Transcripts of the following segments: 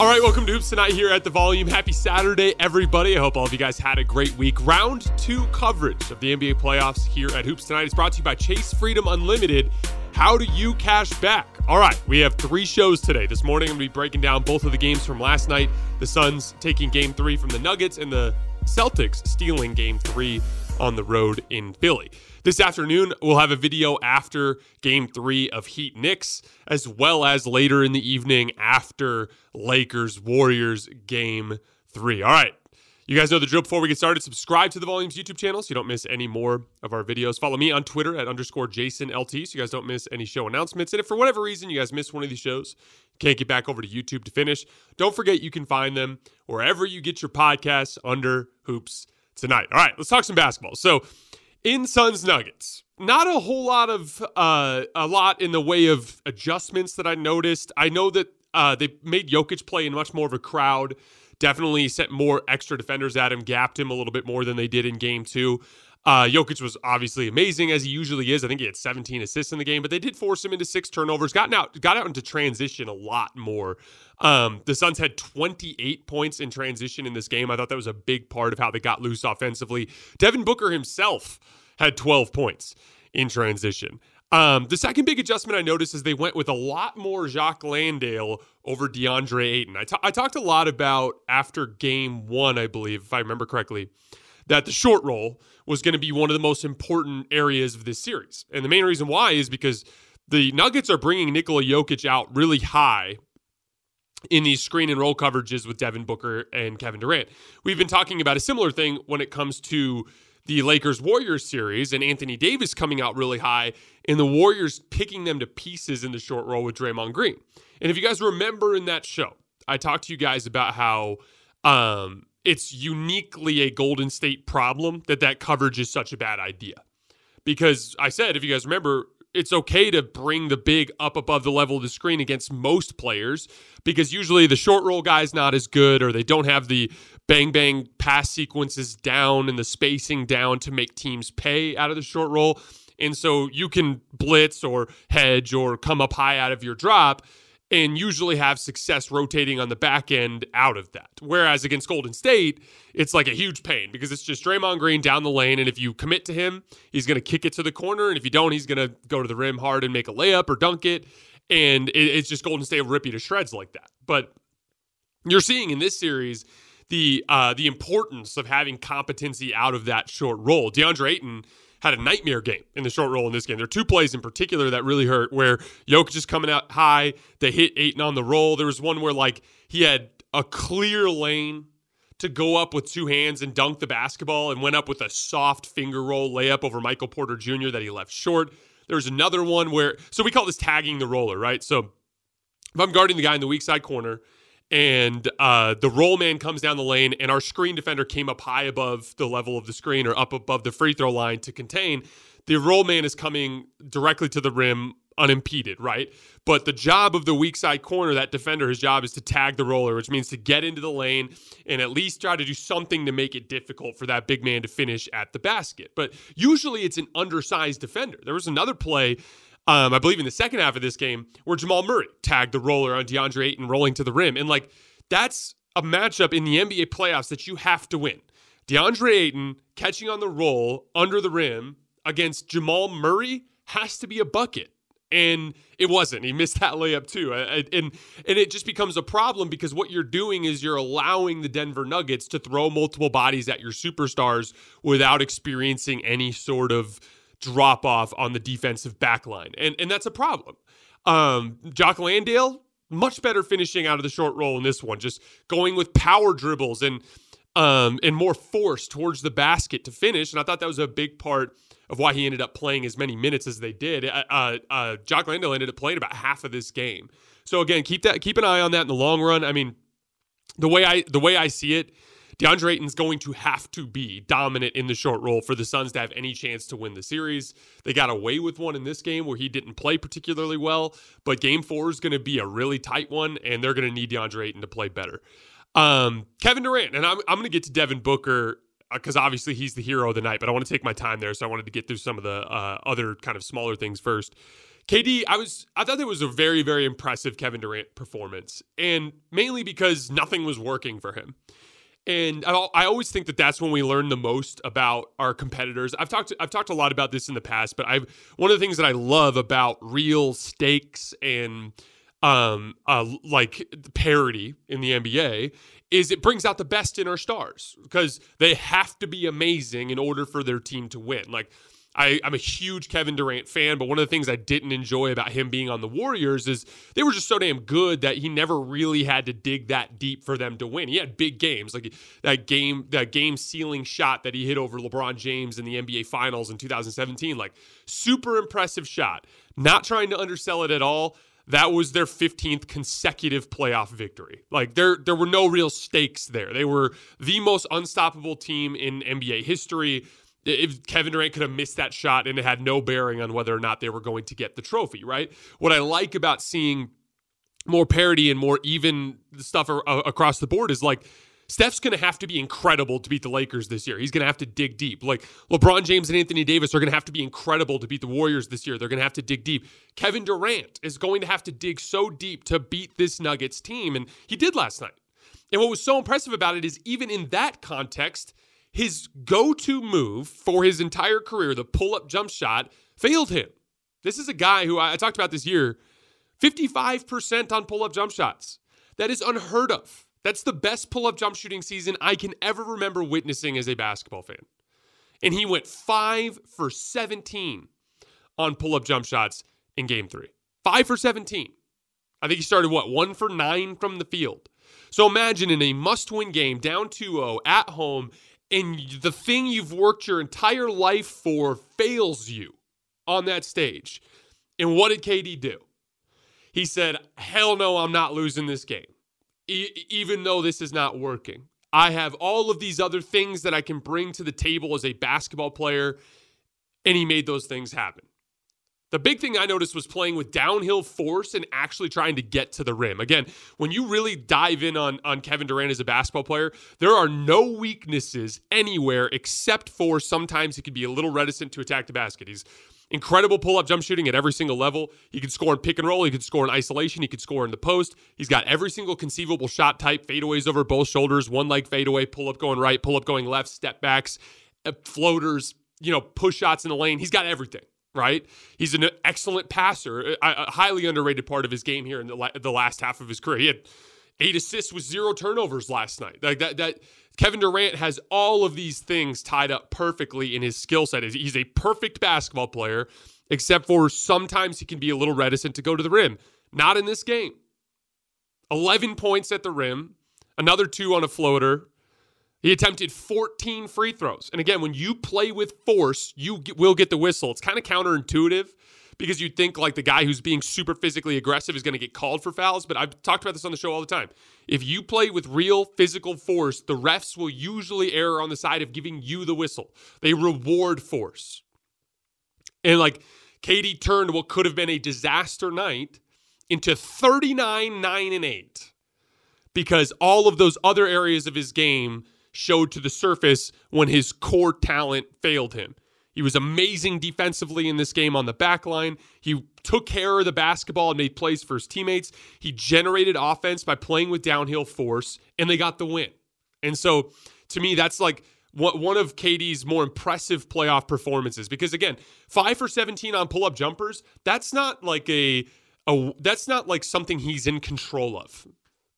All right, welcome to Hoops Tonight here at the Volume. Happy Saturday, everybody. I hope all of you guys had a great week. Round two coverage of the NBA playoffs here at Hoops Tonight is brought to you by Chase Freedom Unlimited. How do you cash back? All right, we have three shows today. This morning, I'm going to be breaking down both of the games from last night. The Suns taking game three from the Nuggets, and the Celtics stealing game three on the road in Philly. This afternoon, we'll have a video after game three of Heat Knicks, as well as later in the evening after Lakers Warriors game three. All right. You guys know the drill before we get started. Subscribe to the Volumes YouTube channel so you don't miss any more of our videos. Follow me on Twitter at underscore Jason LT so you guys don't miss any show announcements. And if for whatever reason you guys miss one of these shows, can't get back over to YouTube to finish, don't forget you can find them wherever you get your podcasts under Hoops tonight. All right, let's talk some basketball. So, in Suns Nuggets, not a whole lot of uh, a lot in the way of adjustments that I noticed. I know that uh, they made Jokic play in much more of a crowd. Definitely sent more extra defenders at him, gapped him a little bit more than they did in game two. Uh, Jokic was obviously amazing as he usually is. I think he had 17 assists in the game, but they did force him into six turnovers. Gotten out, got out into transition a lot more. Um, the Suns had 28 points in transition in this game. I thought that was a big part of how they got loose offensively. Devin Booker himself had 12 points in transition. Um, the second big adjustment I noticed is they went with a lot more Jock Landale over DeAndre Ayton. I, t- I talked a lot about after game one, I believe, if I remember correctly, that the short roll was going to be one of the most important areas of this series. And the main reason why is because the Nuggets are bringing Nikola Jokic out really high in these screen and roll coverages with Devin Booker and Kevin Durant. We've been talking about a similar thing when it comes to the Lakers Warriors series and Anthony Davis coming out really high and the Warriors picking them to pieces in the short roll with Draymond Green. And if you guys remember in that show, I talked to you guys about how um, it's uniquely a Golden State problem that that coverage is such a bad idea. Because I said, if you guys remember, it's okay to bring the big up above the level of the screen against most players because usually the short roll guy's not as good or they don't have the bang bang pass sequences down and the spacing down to make teams pay out of the short roll. And so you can blitz or hedge or come up high out of your drop and usually have success rotating on the back end out of that. Whereas against Golden State, it's like a huge pain because it's just Draymond Green down the lane. And if you commit to him, he's going to kick it to the corner. And if you don't, he's going to go to the rim hard and make a layup or dunk it. And it's just Golden State will rip you to shreds like that. But you're seeing in this series the uh, the importance of having competency out of that short roll. DeAndre Ayton had a nightmare game in the short roll in this game. There are two plays in particular that really hurt where Jokic is coming out high. They hit Ayton on the roll. There was one where like he had a clear lane to go up with two hands and dunk the basketball and went up with a soft finger roll layup over Michael Porter Jr. that he left short. There was another one where, so we call this tagging the roller, right? So if I'm guarding the guy in the weak side corner and uh, the roll man comes down the lane, and our screen defender came up high above the level of the screen or up above the free throw line to contain. The roll man is coming directly to the rim unimpeded, right? But the job of the weak side corner, that defender, his job is to tag the roller, which means to get into the lane and at least try to do something to make it difficult for that big man to finish at the basket. But usually it's an undersized defender. There was another play. Um, I believe in the second half of this game where Jamal Murray tagged the roller on DeAndre Ayton rolling to the rim. And like that's a matchup in the NBA playoffs that you have to win. DeAndre Ayton catching on the roll under the rim against Jamal Murray has to be a bucket and it wasn't. He missed that layup too, and and it just becomes a problem because what you're doing is you're allowing the Denver Nuggets to throw multiple bodies at your superstars without experiencing any sort of drop off on the defensive backline, and and that's a problem. Um, Jock Landale much better finishing out of the short roll in this one, just going with power dribbles and um and more force towards the basket to finish, and I thought that was a big part of why he ended up playing as many minutes as they did. Uh, uh, uh, Jock Landale ended up playing about half of this game. So again, keep that keep an eye on that in the long run. I mean, the way I the way I see it, DeAndre Ayton's going to have to be dominant in the short roll for the Suns to have any chance to win the series. They got away with one in this game where he didn't play particularly well, but game four is going to be a really tight one, and they're going to need DeAndre Ayton to play better. Um, Kevin Durant, and I'm, I'm going to get to Devin Booker because uh, obviously he's the hero of the night, but I want to take my time there. So I wanted to get through some of the uh, other kind of smaller things first. KD, I was I thought that was a very very impressive Kevin Durant performance, and mainly because nothing was working for him. And I, always think that that's when we learn the most about our competitors. I've talked I've talked a lot about this in the past, but I've one of the things that I love about real stakes and um uh like parity in the NBA is it brings out the best in our stars because they have to be amazing in order for their team to win. Like I, am a huge Kevin Durant fan, but one of the things I didn't enjoy about him being on the Warriors is they were just so damn good that he never really had to dig that deep for them to win. He had big games, like that game, that game sealing shot that he hit over LeBron James in the NBA Finals in 2017. Like super impressive shot. Not trying to undersell it at all that was their 15th consecutive playoff victory. Like there there were no real stakes there. They were the most unstoppable team in NBA history. If Kevin Durant could have missed that shot and it had no bearing on whether or not they were going to get the trophy, right? What I like about seeing more parity and more even stuff across the board is like Steph's going to have to be incredible to beat the Lakers this year. He's going to have to dig deep. Like LeBron James and Anthony Davis are going to have to be incredible to beat the Warriors this year. They're going to have to dig deep. Kevin Durant is going to have to dig so deep to beat this Nuggets team. And he did last night. And what was so impressive about it is even in that context, his go to move for his entire career, the pull up jump shot, failed him. This is a guy who I, talked about this year 55% on pull up jump shots. That is unheard of. That's the best pull up jump shooting season I can ever remember witnessing as a basketball fan. And he went five for 17 on pull up jump shots in game three. Five for 17. I think he started, what, one for nine from the field. So imagine in a must win game, down 2 0 at home, and the thing you've worked your entire life for fails you on that stage. And what did KD do? He said, Hell no, I'm not losing this game e- even though this is not working. I have all of these other things that I can bring to the table as a basketball player, and he made those things happen. The big thing I noticed was playing with downhill force and actually trying to get to the rim. Again, when you really dive in on, on Kevin Durant as a basketball player, there are no weaknesses anywhere except for sometimes he can be a little reticent to attack the basket. He's Incredible pull up jump shooting at every single level. He can score in pick and roll. He can score in isolation. He can score in the post. He's got every single conceivable shot type fadeaways over both shoulders, one leg fadeaway, pull up going right, pull up going left, step backs, uh, floaters, you know, push shots in the lane. He's got everything right? He's an excellent passer, a, highly underrated part of his game here in the, the last half of his career. He had eight assists with zero turnovers last night. Like that, that Kevin Durant has all of these things tied up perfectly in his skill set. He's a perfect basketball player, except for sometimes he can be a little reticent to go to the rim. Not in this game. 11 points at the rim, another two on a floater. He attempted 14 free throws. And again, when you play with force, you will get the whistle. It's kind of counterintuitive because you'd think like the guy who's being super physically aggressive is going to get called for fouls. But I've talked about this on the show all the time. If you play with real physical force, the refs will usually err on the side of giving you the whistle. They reward force. And like KD turned what could have been a disaster night into 39 9 and 8 because all of those other areas of his game showed to the surface when his core talent failed him. He was amazing defensively in this game on the back line. He took care of the basketball and made plays for his teammates. He generated offense by playing with downhill force, and they got the win. And so, to me, that's like one of KD's more impressive playoff performances because again, 5 for 17 on pull-up jumpers, that's not like a, a that's not like something he's in control of.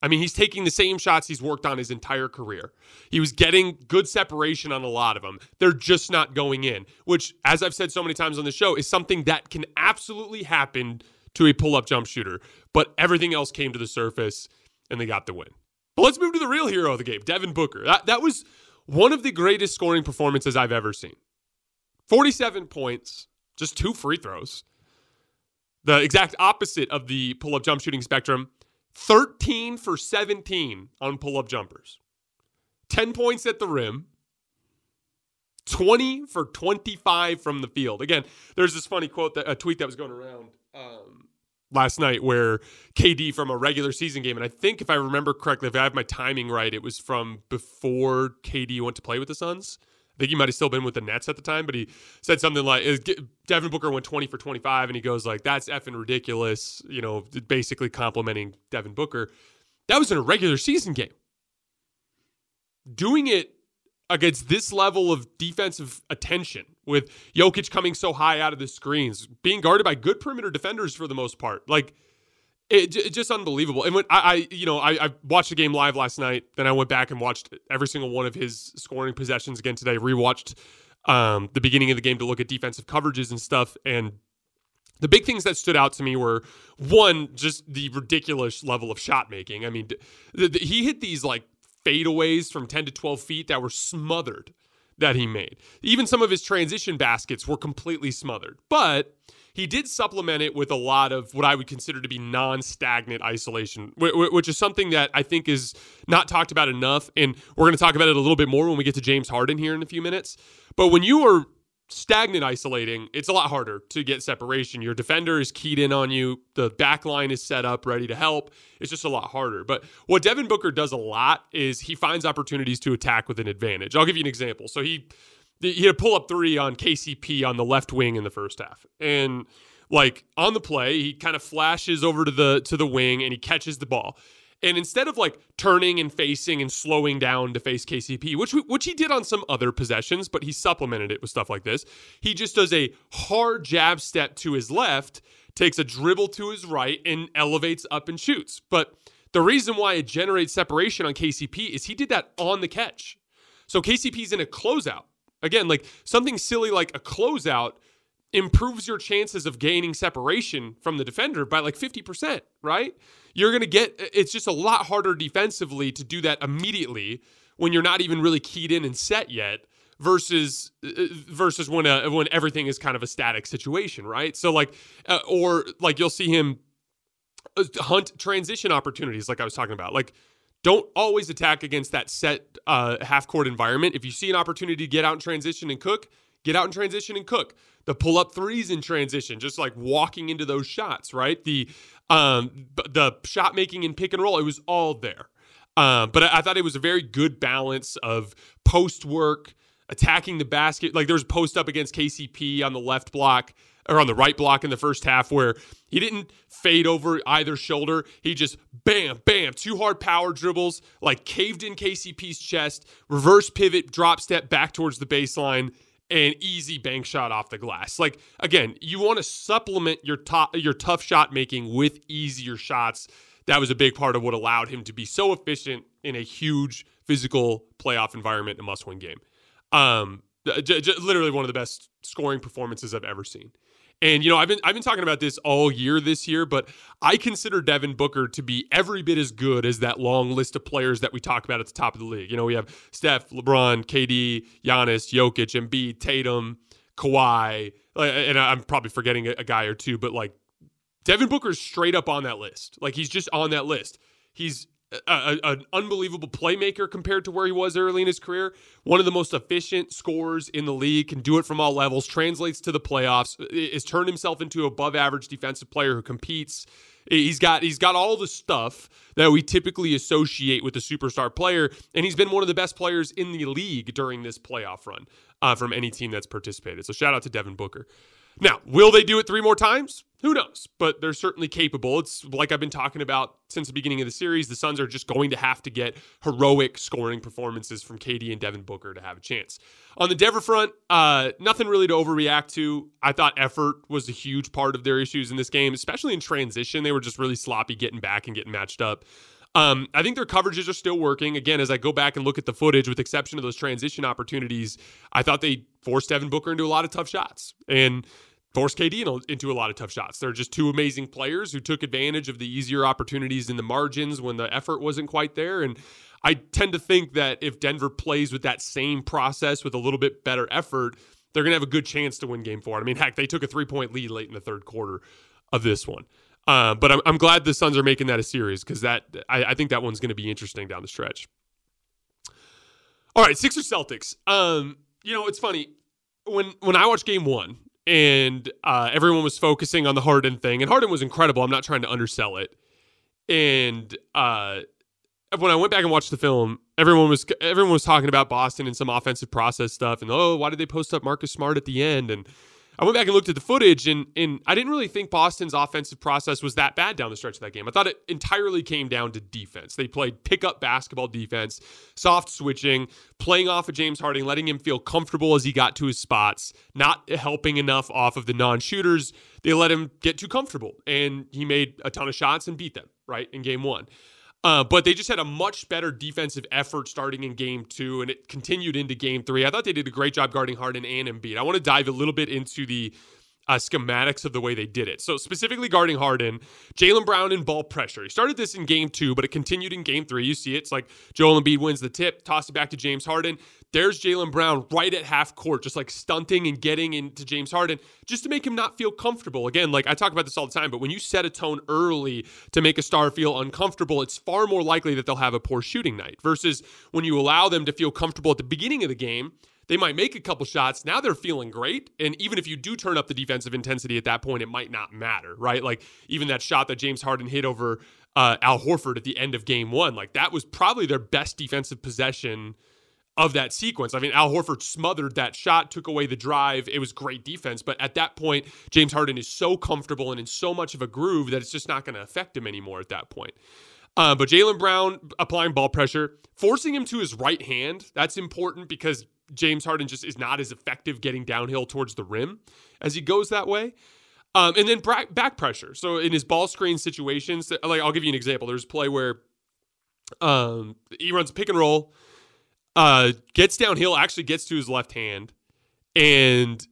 I mean, he's taking the same shots he's worked on his entire career. He was getting good separation on a lot of them. They're just not going in, which, as I've said so many times on the show, is something that can absolutely happen to a pull up jump shooter. But everything else came to the surface and they got the win. But let's move to the real hero of the game, Devin Booker. That, that was one of the greatest scoring performances I've ever seen. 47 points, just two free throws. The exact opposite of the pull up jump shooting spectrum 13 for 17 on pull up jumpers, 10 points at the rim, 20 for 25 from the field. Again, there's this funny quote that a tweet that was going around um, last night where KD from a regular season game, and I think if I remember correctly, if I have my timing right, it was from before KD went to play with the Suns. Think he might have still been with the Nets at the time, but he said something like Devin Booker went 20 for 25 and he goes like that's effing ridiculous, you know, basically complimenting Devin Booker. That was in a regular season game. Doing it against this level of defensive attention with Jokic coming so high out of the screens, being guarded by good perimeter defenders for the most part. Like it, it, just unbelievable. And when I, I you know, I, I, watched the game live last night. Then I went back and watched every single one of his scoring possessions again today. Rewatched um, the beginning of the game to look at defensive coverages and stuff. And the big things that stood out to me were one, just the ridiculous level of shot making. I mean, th- th- he hit these like fadeaways from 10 to 12 feet that were smothered that he made. Even some of his transition baskets were completely smothered. But he did supplement it with a lot of what I would consider to be non stagnant isolation, which is something that I think is not talked about enough. And we're going to talk about it a little bit more when we get to James Harden here in a few minutes. But when you are stagnant isolating, it's a lot harder to get separation. Your defender is keyed in on you. The back line is set up, ready to help. It's just a lot harder. But what Devin Booker does a lot is he finds opportunities to attack with an advantage. I'll give you an example. So he he had a pull up three on KCP on the left wing in the first half. And like on the play, he kind of flashes over to the to the wing and he catches the ball. And instead of like turning and facing and slowing down to face KCP, which which he did on some other possessions, but he supplemented it with stuff like this. He just does a hard jab step to his left, takes a dribble to his right, and elevates up and shoots. But the reason why it generates separation on KCP is he did that on the catch. So KCP's in a closeout. Again, like something silly like a closeout improves your chances of gaining separation from the defender by like 50%, right? You're going to get it's just a lot harder defensively to do that immediately when you're not even really keyed in and set yet versus uh, versus when a, when everything is kind of a static situation, right? So like uh, or like you'll see him uh, hunt transition opportunities like I was talking about. Like don't always attack against that set uh, half court environment. If you see an opportunity to get out in transition and cook, get out in transition and cook. The pull up threes in transition, just like walking into those shots, right? The um, the shot making and pick and roll, it was all there. Um, but I, I thought it was a very good balance of post work, attacking the basket. Like there was post up against KCP on the left block or on the right block in the first half where he didn't fade over either shoulder. He just bam, bam, two hard power dribbles, like caved in KCP's chest, reverse pivot, drop step back towards the baseline, and easy bank shot off the glass. Like again, you want to supplement your top your tough shot making with easier shots. That was a big part of what allowed him to be so efficient in a huge physical playoff environment, a must-win game. Um, j- j- literally one of the best scoring performances I've ever seen. And you know, I've been I've been talking about this all year this year, but I consider Devin Booker to be every bit as good as that long list of players that we talk about at the top of the league. You know, we have Steph, LeBron, KD, Giannis, Jokic, Embiid, Tatum, Kawhi, and I'm probably forgetting a, guy or two, but like Devin Booker's straight up on that list. Like he's just on that list. He's a, a, an unbelievable playmaker compared to where he was early in his career. One of the most efficient scorers in the league, can do it from all levels, translates to the playoffs, has turned himself into above average defensive player who competes. He's got he's got all the stuff that we typically associate with a superstar player, and he's been one of the best players in the league during this playoff run uh, from any team that's participated. So shout out to Devin Booker. Now, will they do it three more times? Who knows? But they're certainly capable. It's like I've been talking about since the beginning of the series. The Suns are just going to have to get heroic scoring performances from KD and Devin Booker to have a chance. On the Denver front, uh, nothing really to overreact to. I thought effort was a huge part of their issues in this game, especially in transition. They were just really sloppy getting back and getting matched up. Um, I think their coverages are still working. Again, as I go back and look at the footage, with exception of those transition opportunities, I thought they forced Devin Booker into a lot of tough shots and forced KD into a lot of tough shots. They're just two amazing players who took advantage of the easier opportunities in the margins when the effort wasn't quite there. And I tend to think that if Denver plays with that same process with a little bit better effort, they're going to have a good chance to win game four. I mean, heck, they took a three point lead late in the third quarter of this one. Uh, but I'm, I'm glad the Suns are making that a series because that I, I, think that one's going to be interesting down the stretch. All right, Sixers Celtics. Um, you know, it's funny when when I watched Game One and uh, everyone was focusing on the Harden thing, and Harden was incredible. I'm not trying to undersell it. And uh, when I went back and watched the film, everyone was everyone was talking about Boston and some offensive process stuff, and oh, why did they post up Marcus Smart at the end? And I went back and looked at the footage, and and I didn't really think Boston's offensive process was that bad down the stretch of that game. I thought it entirely came down to defense. They played pickup basketball defense, soft switching, playing off of James Harden, letting him feel comfortable as he got to his spots, not helping enough off of the non-shooters. They let him get too comfortable, and he made a ton of shots and beat them right in game one. Uh, but they just had a much better defensive effort starting in game two, and it continued into game three. I thought they did a great job guarding Harden and Embiid. I want to dive a little bit into the uh, schematics of the way they did it. So, specifically guarding Harden, Jaylen Brown in ball pressure. He started this in game two, but it continued in game three. You see it. It's like Joel Embiid wins the tip, toss it back to James Harden. There's Jaylen Brown right at half court, just like stunting and getting into James Harden just to make him not feel comfortable. Again, like I talk about this all the time, but when you set a tone early to make a star feel uncomfortable, it's far more likely that they'll have a poor shooting night versus when you allow them to feel comfortable at the beginning of the game they might make a couple shots. Now they're feeling great. And even if you do turn up the defensive intensity at that point, it might not matter, right? Like even that shot that James Harden hit over uh, Al Horford at the end of game one, like that was probably their best defensive possession of that sequence. I mean, Al Horford smothered that shot, took away the drive. It was great defense. But at that point, James Harden is so comfortable and in so much of a groove that it's just not going to affect him anymore at that point. Uh, but Jaylen Brown applying ball pressure, forcing him to his right hand, that's important because James Harden just is not as effective getting downhill towards the rim as he goes that way. Um, and then back pressure. So in his ball screen situations, like I'll give you an example. There's a play where um, he runs pick and roll, uh, gets downhill, actually gets to his left hand, and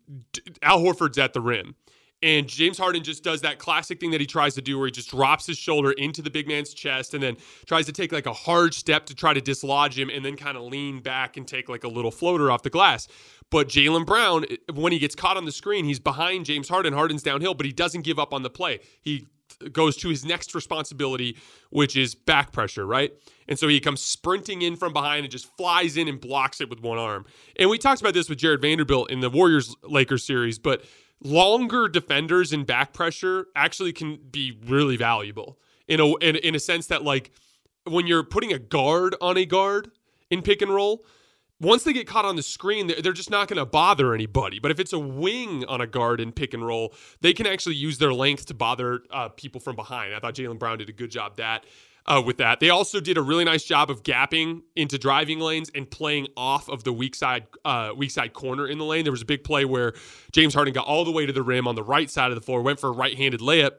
Al Horford's at the rim. And James Harden just does that classic thing that he tries to do where he just drops his shoulder into the big man's chest and then tries to take like a hard step to try to dislodge him and then kind of lean back and take like a little floater off the glass. But Jaylen Brown, eh, when he gets caught on the screen, he's behind James Harden. Harden's downhill, but he doesn't give up on the play. He goes to his next responsibility, which is back pressure, right? And so he comes sprinting in from behind and just flies in and blocks it with one arm. And we talked about this with Jarred Vanderbilt in the Warriors Lakers series, but longer defenders in back pressure actually can be really valuable in a in, in a sense that like when you're putting a guard on a guard in pick and roll once they get caught on the screen, they're just not going to bother anybody. But if it's a wing on a guard in pick and roll, they can actually use their length to bother uh, people from behind. I thought jaylen Brown did a good job that uh, with that. They also did a really nice job of gapping into driving lanes and playing off of the weak side uh, weak side corner in the lane. There was a big play where James Harden got all the way to the rim on the right side of the floor, went for a right-handed layup,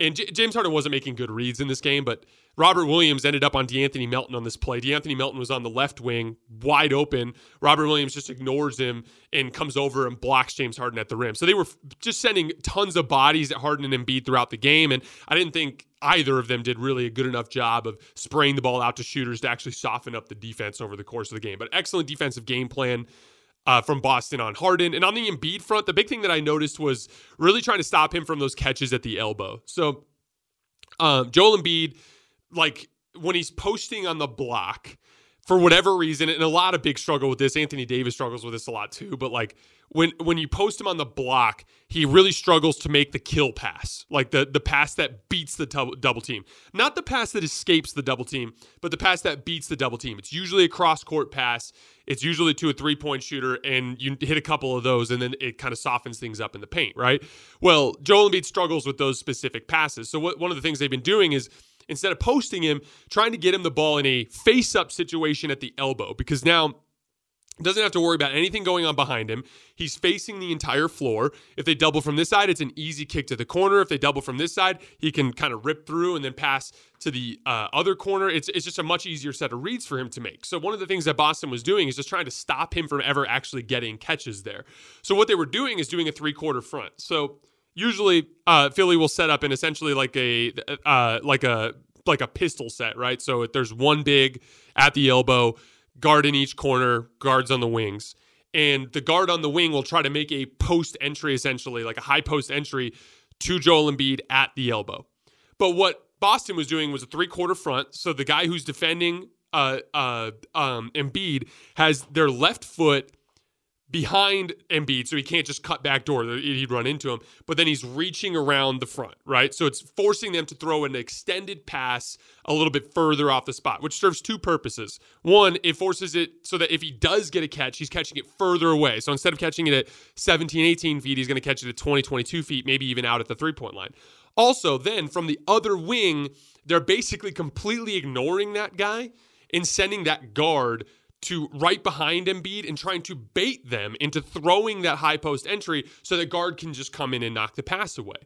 and J- James Harden wasn't making good reads in this game, but Robert Williams ended up on De'Anthony Melton on this play. De'Anthony Melton was on the left wing, wide open. Robert Williams just ignores him and comes over and blocks James Harden at the rim. So they were just sending tons of bodies at Harden and Embiid throughout the game, and I didn't think either of them did really a good enough job of spraying the ball out to shooters to actually soften up the defense over the course of the game. But excellent defensive game plan uh, from Boston on Harden. And on the Embiid front, the big thing that I noticed was really trying to stop him from those catches at the elbow. So um, Joel Embiid, like when he's posting on the block, for whatever reason, and a lot of big struggle with this. Anthony Davis struggles with this a lot too. But like when when you post him on the block, he really struggles to make the kill pass, like the the pass that beats the double, team, not the pass that escapes the double team, but the pass that beats the double team. It's usually a cross court pass. It's usually to a three point shooter, and you hit a couple of those, and then it kind of softens things up in the paint, right? Well, Joel Embiid struggles with those specific passes. So what one of the things they've been doing is instead of posting him, trying to get him the ball in a face up situation at the elbow because now doesn't have to worry about anything going on behind him. He's facing the entire floor. If they double from this side, it's an easy kick to the corner. If they double from this side, he can kind of rip through and then pass to the uh, other corner. It's, it's just a much easier set of reads for him to make. So, one of the things that Boston was doing is just trying to stop him from ever actually getting catches there. So, what they were doing is doing a three quarter front. So, usually uh, Philly will set up in essentially like a uh, like a like a pistol set, right? So if there's one big at the elbow, guard in each corner, guards on the wings, and the guard on the wing will try to make a post entry essentially, like a high post entry to Joel Embiid at the elbow. But what Boston was doing was a three quarter front, so the guy who's defending uh, uh, um, Embiid has their left foot behind Embiid, so he can't just cut back door. He'd run into him, but then he's reaching around the front, right? So it's forcing them to throw an extended pass a little bit further off the spot, which serves two purposes. One, it forces it so that if he does get a catch, he's catching it further away. So instead of catching it at 17, 18 feet, he's going to catch it at 20, 22 feet, maybe even out at the three point line. Also, then from the other wing, they're basically completely ignoring that guy and sending that guard to right behind Embiid and trying to bait them into throwing that high post entry so that guard can just come in and knock the pass away.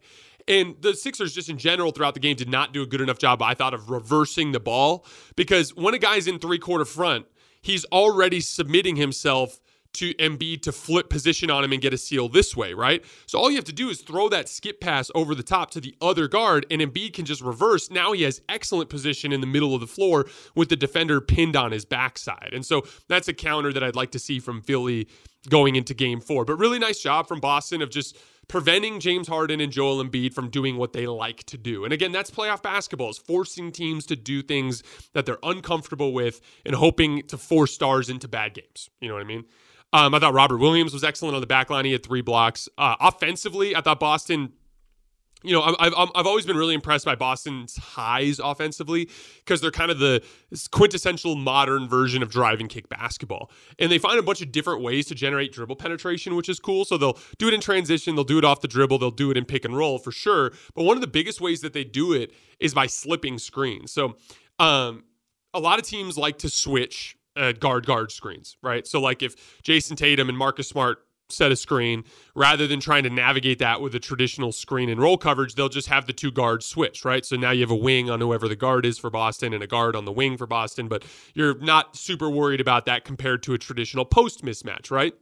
And the Sixers, just in general, throughout the game, did not do a good enough job, I thought, of reversing the ball because when a guy's in three quarter front, he's already submitting himself to Embiid to flip position on him and get a seal this way, right? So all you have to do is throw that skip pass over the top to the other guard, and Embiid can just reverse. Now he has excellent position in the middle of the floor with the defender pinned on his backside. And so that's a counter that I'd like to see from Philly going into game four. But really nice job from Boston of just preventing James Harden and Joel Embiid from doing what they like to do. And again, that's playoff basketball, is forcing teams to do things that they're uncomfortable with and hoping to force stars into bad games. You know what I mean? Um, I thought Robert Williams was excellent on the back line. He had three blocks. Uh, offensively, I thought Boston you know, I've, I've always been really impressed by Boston's highs offensively because they're kind of the quintessential modern version of drive and kick basketball. And they find a bunch of different ways to generate dribble penetration, which is cool. So they'll do it in transition, they'll do it off the dribble, they'll do it in pick and roll for sure. But one of the biggest ways that they do it is by slipping screens. So um, a lot of teams like to switch uh, guard guard screens, right? So like if Jayson Tatum and Marcus Smart set a screen rather than trying to navigate that with a traditional screen and roll coverage they'll just have the two guards switch right so now you have a wing on whoever the guard is for boston and a guard on the wing for boston but you're not super worried about that compared to a traditional post mismatch right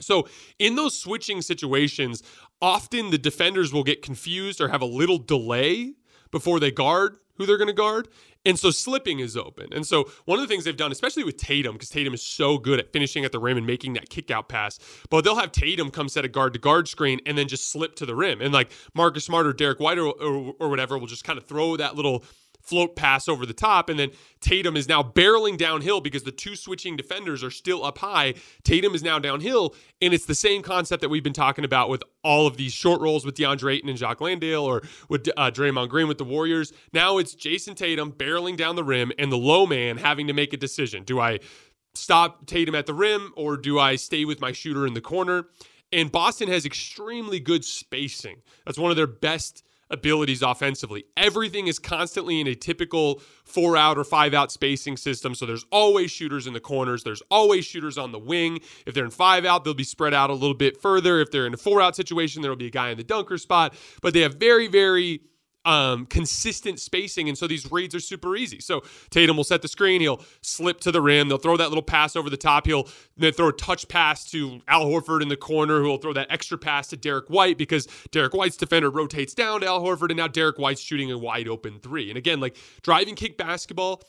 so, in those switching situations, often the defenders will get confused or have a little delay before they guard who they're going to guard. And so slipping is open. And so one of the things they've done, especially with Tatum, because Tatum is so good at finishing at the rim and making that kick out pass, but they'll have Tatum come set a guard to guard screen and then just slip to the rim. And like Marcus Smart or Derrick White or, or, or whatever will just kind of throw that little float pass over the top. And then Tatum is now barreling downhill because the two switching defenders are still up high. Tatum is now downhill. And it's the same concept that we've been talking about with all of these short rolls with DeAndre Ayton and Jock Landale or with uh, Draymond Green with the Warriors. Now it's Jayson Tatum barreling down the rim and the low man having to make a decision. Do I stop Tatum at the rim or do I stay with my shooter in the corner? And Boston has extremely good spacing. That's one of their best abilities offensively. Everything is constantly in a typical four out or five out spacing system. So there's always shooters in the corners. There's always shooters on the wing. If they're in five out, they'll be spread out a little bit further. If they're in a four out situation, there'll be a guy in the dunker spot. But they have very, very um, consistent spacing. And so these reads are super easy. So Tatum will set the screen. He'll slip to the rim. They'll throw that little pass over the top. He'll then throw a touch pass to Al Horford in the corner, who will throw that extra pass to Derrick White because Derrick White's defender rotates down to Al Horford. And now Derrick White's shooting a wide open three. And again, like driving kick basketball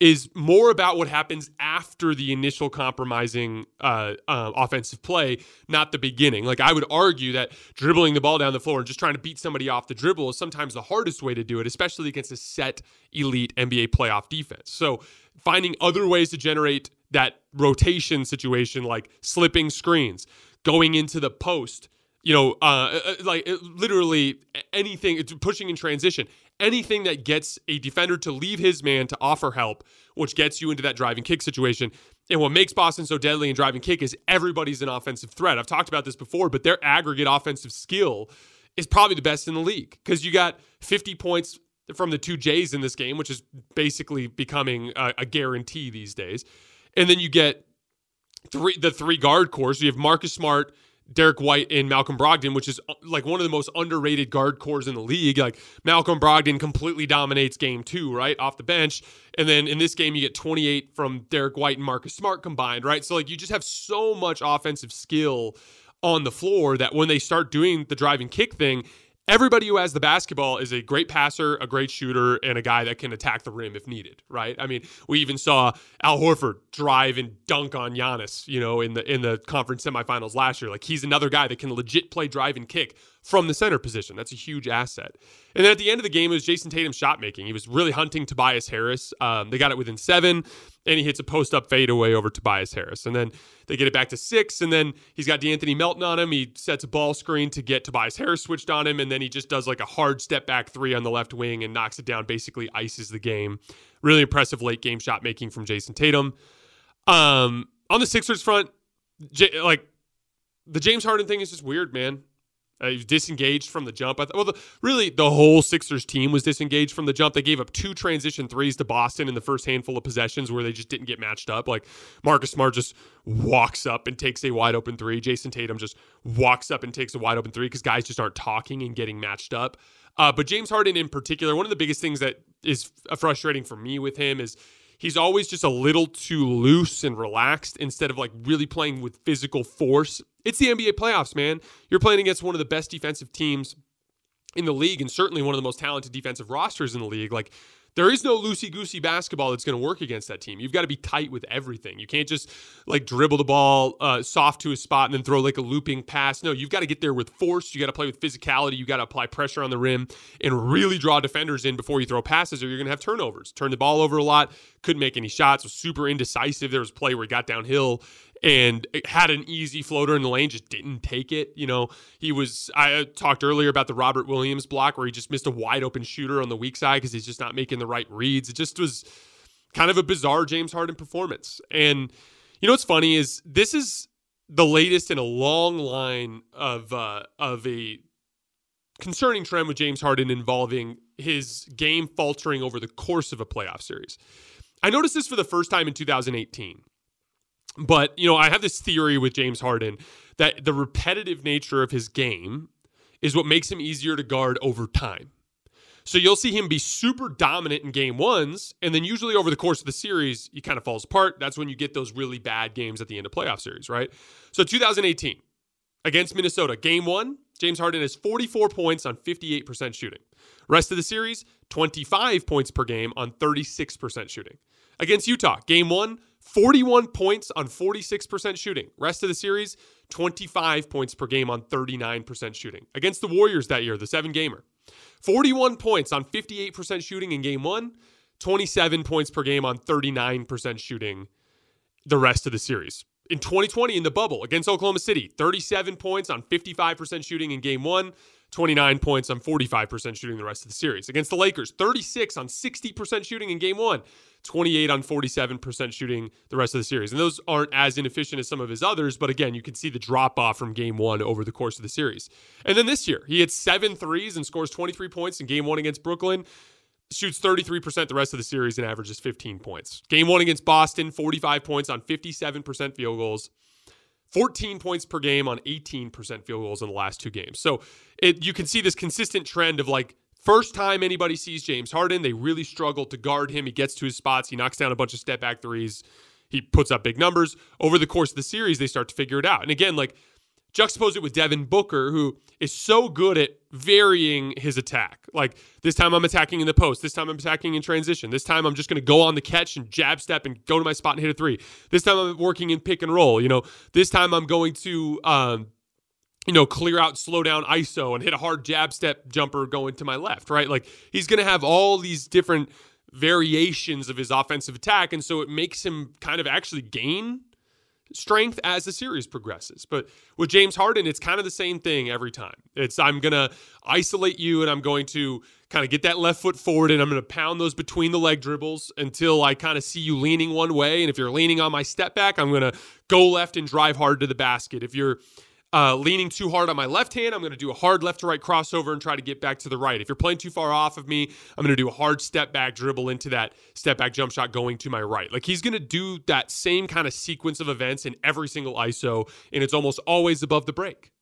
is more about what happens after the initial compromising uh, uh, offensive play, not the beginning. Like I would argue that dribbling the ball down the floor and just trying to beat somebody off the dribble is sometimes the hardest way to do it, especially against a set elite NBA playoff defense. So finding other ways to generate that rotation situation, like slipping screens, going into the post, you know, uh, uh like literally anything, pushing in transition, anything that gets a defender to leave his man to offer help, which gets you into that driving kick situation. And what makes Boston so deadly in driving kick is everybody's an offensive threat. I've talked about this before, but their aggregate offensive skill is probably the best in the league because you got 50 points from the two Jays in this game, which is basically becoming a, a guarantee these days. And then you get three the three guard corps. You have Marcus Smart, Derrick White and Malcolm Brogdon, which is uh, like one of the most underrated guard corps in the league. Like Malcolm Brogdon completely dominates game two, right? Off the bench. And then in this game, you get 28 from Derrick White and Marcus Smart combined, right? So like you just have so much offensive skill on the floor that when they start doing the driving kick thing, everybody who has the basketball is a great passer, a great shooter, and a guy that can attack the rim if needed, right? I mean, we even saw Al Horford drive and dunk on Giannis, you know, in the in the conference semifinals last year. Like he's another guy that can legit play drive and kick from the center position. That's a huge asset. And then at the end of the game, it was Jayson Tatum shot making. He was really hunting Tobias Harris. Um, they got it within seven, and he hits a post up fadeaway over Tobias Harris. And then they get it back to six, and then he's got De'Anthony Melton on him. He sets a ball screen to get Tobias Harris switched on him, and then he just does like a hard step back three on the left wing and knocks it down, basically ices the game. Really impressive late game shot making from Jayson Tatum. Um, on the Sixers front, J- like the James Harden thing is just weird, man. Uh, he was disengaged from the jump. I th- well, the, really, the whole Sixers team was disengaged from the jump. They gave up two transition threes to Boston in the first handful of possessions where they just didn't get matched up. Like Marcus Smart just walks up and takes a wide open three. Jayson Tatum just walks up and takes a wide open three because guys just aren't talking and getting matched up. Uh, but James Harden in particular, one of the biggest things that is frustrating for me with him is he's always just a little too loose and relaxed instead of like really playing with physical force. It's the NBA playoffs, man. You're playing against one of the best defensive teams in the league and certainly one of the most talented defensive rosters in the league. Like there is no loosey goosey basketball that's going to work against that team. You've got to be tight with everything. You can't just like dribble the ball uh, soft to a spot and then throw like a looping pass. No, you've got to get there with force. You got to play with physicality. You got to apply pressure on the rim and really draw defenders in before you throw passes, or you're going to have turnovers. Turn the ball over a lot. Couldn't make any shots. Was super indecisive. There was play where he got downhill and had an easy floater in the lane, just didn't take it. You know, he was, I talked earlier about the Robert Williams block where he just missed a wide open shooter on the weak side because he's just not making the right reads. It just was kind of a bizarre James Harden performance. And, you know, what's funny is this is the latest in a long line of, uh, of a concerning trend with James Harden involving his game faltering over the course of a playoff series. I noticed this for the first time in 2018 but, you know, I have this theory with James Harden that the repetitive nature of his game is what makes him easier to guard over time. So you'll see him be super dominant in game ones, and then usually over the course of the series, he kind of falls apart. That's when you get those really bad games at the end of playoff series, right? So 2018 against Minnesota, game one, James Harden has 44 points on 58% shooting. Rest of the series, 25 points per game on 36% shooting. Against Utah, game one, 41 points on 46% shooting. Rest of the series, 25 points per game on 39% shooting. Against the Warriors that year, the seven gamer, 41 points on 58% shooting in game one, 27 points per game on 39% shooting the rest of the series. In 2020, in the bubble against Oklahoma City, 37 points on 55% shooting in game one, 29 points on 45% shooting the rest of the series. Against the Lakers, 36 on 60% shooting in game one, 28 on 47% shooting the rest of the series. And those aren't as inefficient as some of his others, but again, you can see the drop off from game one over the course of the series. And then this year, he hits seven threes and scores 23 points in game one against Brooklyn. Shoots 33% the rest of the series and averages 15 points. Game one against Boston, 45 points on 57% field goals. 14 points per game on 18% field goals in the last two games. So it, you can see this consistent trend of like first time anybody sees James Harden, they really struggle to guard him. He gets to his spots, he knocks down a bunch of step back threes, he puts up big numbers. Over the course of the series, they start to figure it out. And again, like juxtapose it with Devin Booker, who is so good at varying his attack. Like this time I'm attacking in the post. This time I'm attacking in transition. This time I'm just going to go on the catch and jab step and go to my spot and hit a three. This time I'm working in pick and roll. You know, this time I'm going to, um, you know, clear out, slow down ISO and hit a hard jab step jumper going to my left, right? Like he's going to have all these different variations of his offensive attack. And so it makes him kind of actually gain strength as the series progresses. But with James Harden, it's kind of the same thing every time. It's I'm going to isolate you and I'm going to kind of get that left foot forward and I'm going to pound those between the leg dribbles until I kind of see you leaning one way. And if you're leaning on my step back, I'm going to go left and drive hard to the basket. If you're uh, leaning too hard on my left hand, I'm going to do a hard left to right crossover and try to get back to the right. If you're playing too far off of me, I'm going to do a hard step back dribble into that step back jump shot going to my right. Like he's going to do that same kind of sequence of events in every single ISO, and it's almost always above the break.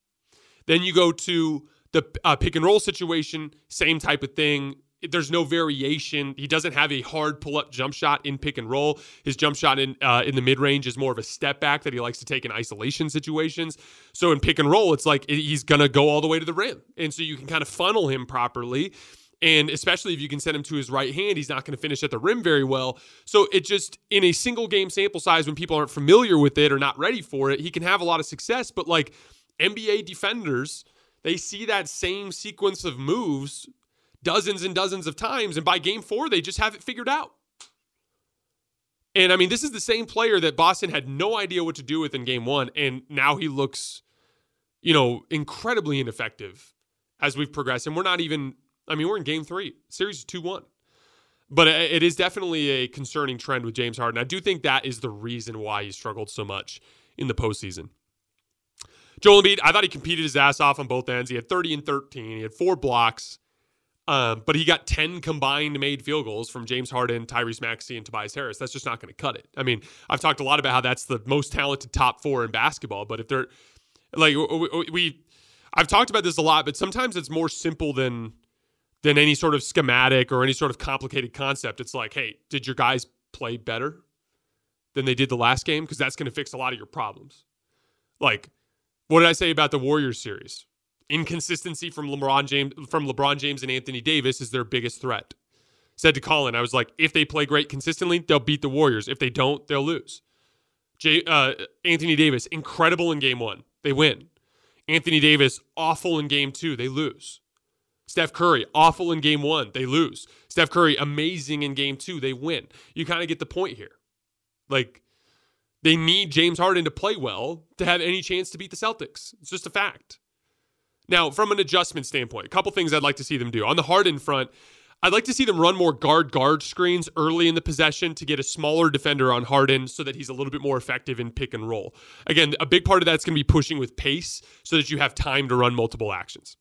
Then you go to the uh, pick and roll situation, same type of thing there's no variation. He doesn't have a hard pull up jump shot in pick and roll. His jump shot in uh, in the mid range is more of a step back that he likes to take in isolation situations. So in pick and roll, it's like he's gonna go all the way to the rim, and so you can kind of funnel him properly. And especially if you can send him to his right hand, he's not going to finish at the rim very well. So it just, in a single game sample size, when people aren't familiar with it or not ready for it, he can have a lot of success. But like NBA defenders, they see that same sequence of moves dozens and dozens of times. And by game four, they just have it figured out. And I mean, this is the same player that Boston had no idea what to do with in game one. And now he looks, you know, incredibly ineffective as we've progressed. And we're not even, I mean, we're in game three, series 2 1. But it is definitely a concerning trend with James Harden. I do think that is the reason why he struggled so much in the postseason. Joel Embiid, I thought he competed his ass off on both ends. He had 30 and 13. He had four blocks. Um, but he got 10 combined made field goals from James Harden, Tyrese Maxey, and Tobias Harris. That's just not going to cut it. I mean, I've talked a lot about how that's the most talented top four in basketball, but if they're like, we, I've talked about this a lot, but sometimes it's more simple than than any sort of schematic or any sort of complicated concept. It's like, hey, did your guys play better than they did the last game? Because that's going to fix a lot of your problems. Like, what did I say about the Warriors series? Inconsistency from LeBron James from LeBron James and Anthony Davis is their biggest threat. Said to Colin, I was like, if they play great consistently, they'll beat the Warriors. If they don't, they'll lose. Uh, Anthony Davis, incredible in game one. They win. Anthony Davis, awful in game two. They lose. Steph Curry, awful in game one. They lose. Steph Curry, amazing in game two. They win. You kind of get the point here. Like, they need James Harden to play well to have any chance to beat the Celtics. It's just a fact. Now, from an adjustment standpoint, a couple things I'd like to see them do. On the Harden front, I'd like to see them run more guard guard screens early in the possession to get a smaller defender on Harden so that he's a little bit more effective in pick and roll. Again, a big part of that's going to be pushing with pace so that you have time to run multiple actions.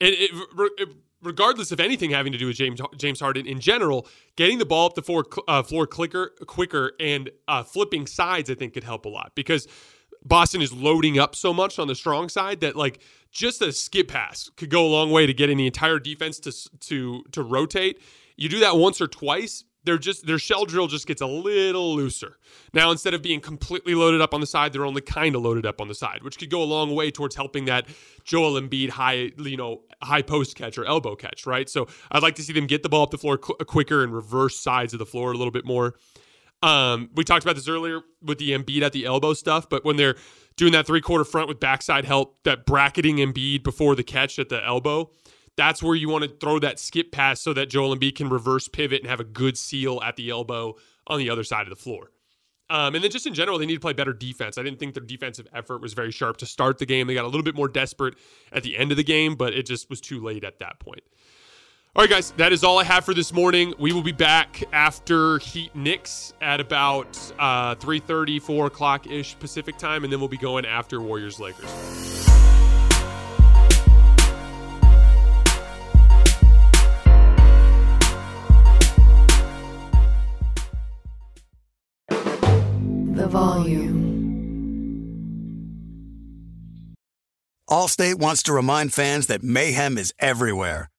And it, it, regardless of anything having to do with James James Harden in general, getting the ball up the floor, uh, floor clicker, quicker and uh, flipping sides, I think could help a lot because Boston is loading up so much on the strong side that like just a skip pass could go a long way to getting the entire defense to to to rotate. You do that once or twice, they're just their shell drill just gets a little looser. Now instead of being completely loaded up on the side, they're only kind of loaded up on the side, which could go a long way towards helping that Joel Embiid high, you know, high post catch or elbow catch, right? So I'd like to see them get the ball up the floor qu- quicker and reverse sides of the floor a little bit more. Um, we talked about this earlier with the Embiid at the elbow stuff, but when they're doing that three quarter front with backside help, that bracketing Embiid before the catch at the elbow, that's where you want to throw that skip pass so that Joel Embiid can reverse pivot and have a good seal at the elbow on the other side of the floor. Um, and then just in general, they need to play better defense. I didn't think their defensive effort was very sharp to start the game. They got a little bit more desperate at the end of the game, but it just was too late at that point. All right, guys, that is all I have for this morning. We will be back after Heat Knicks at about uh, 3.30, 4 o'clock-ish Pacific time, and then we'll be going after Warriors Lakers. The volume. Allstate wants to remind fans that mayhem is everywhere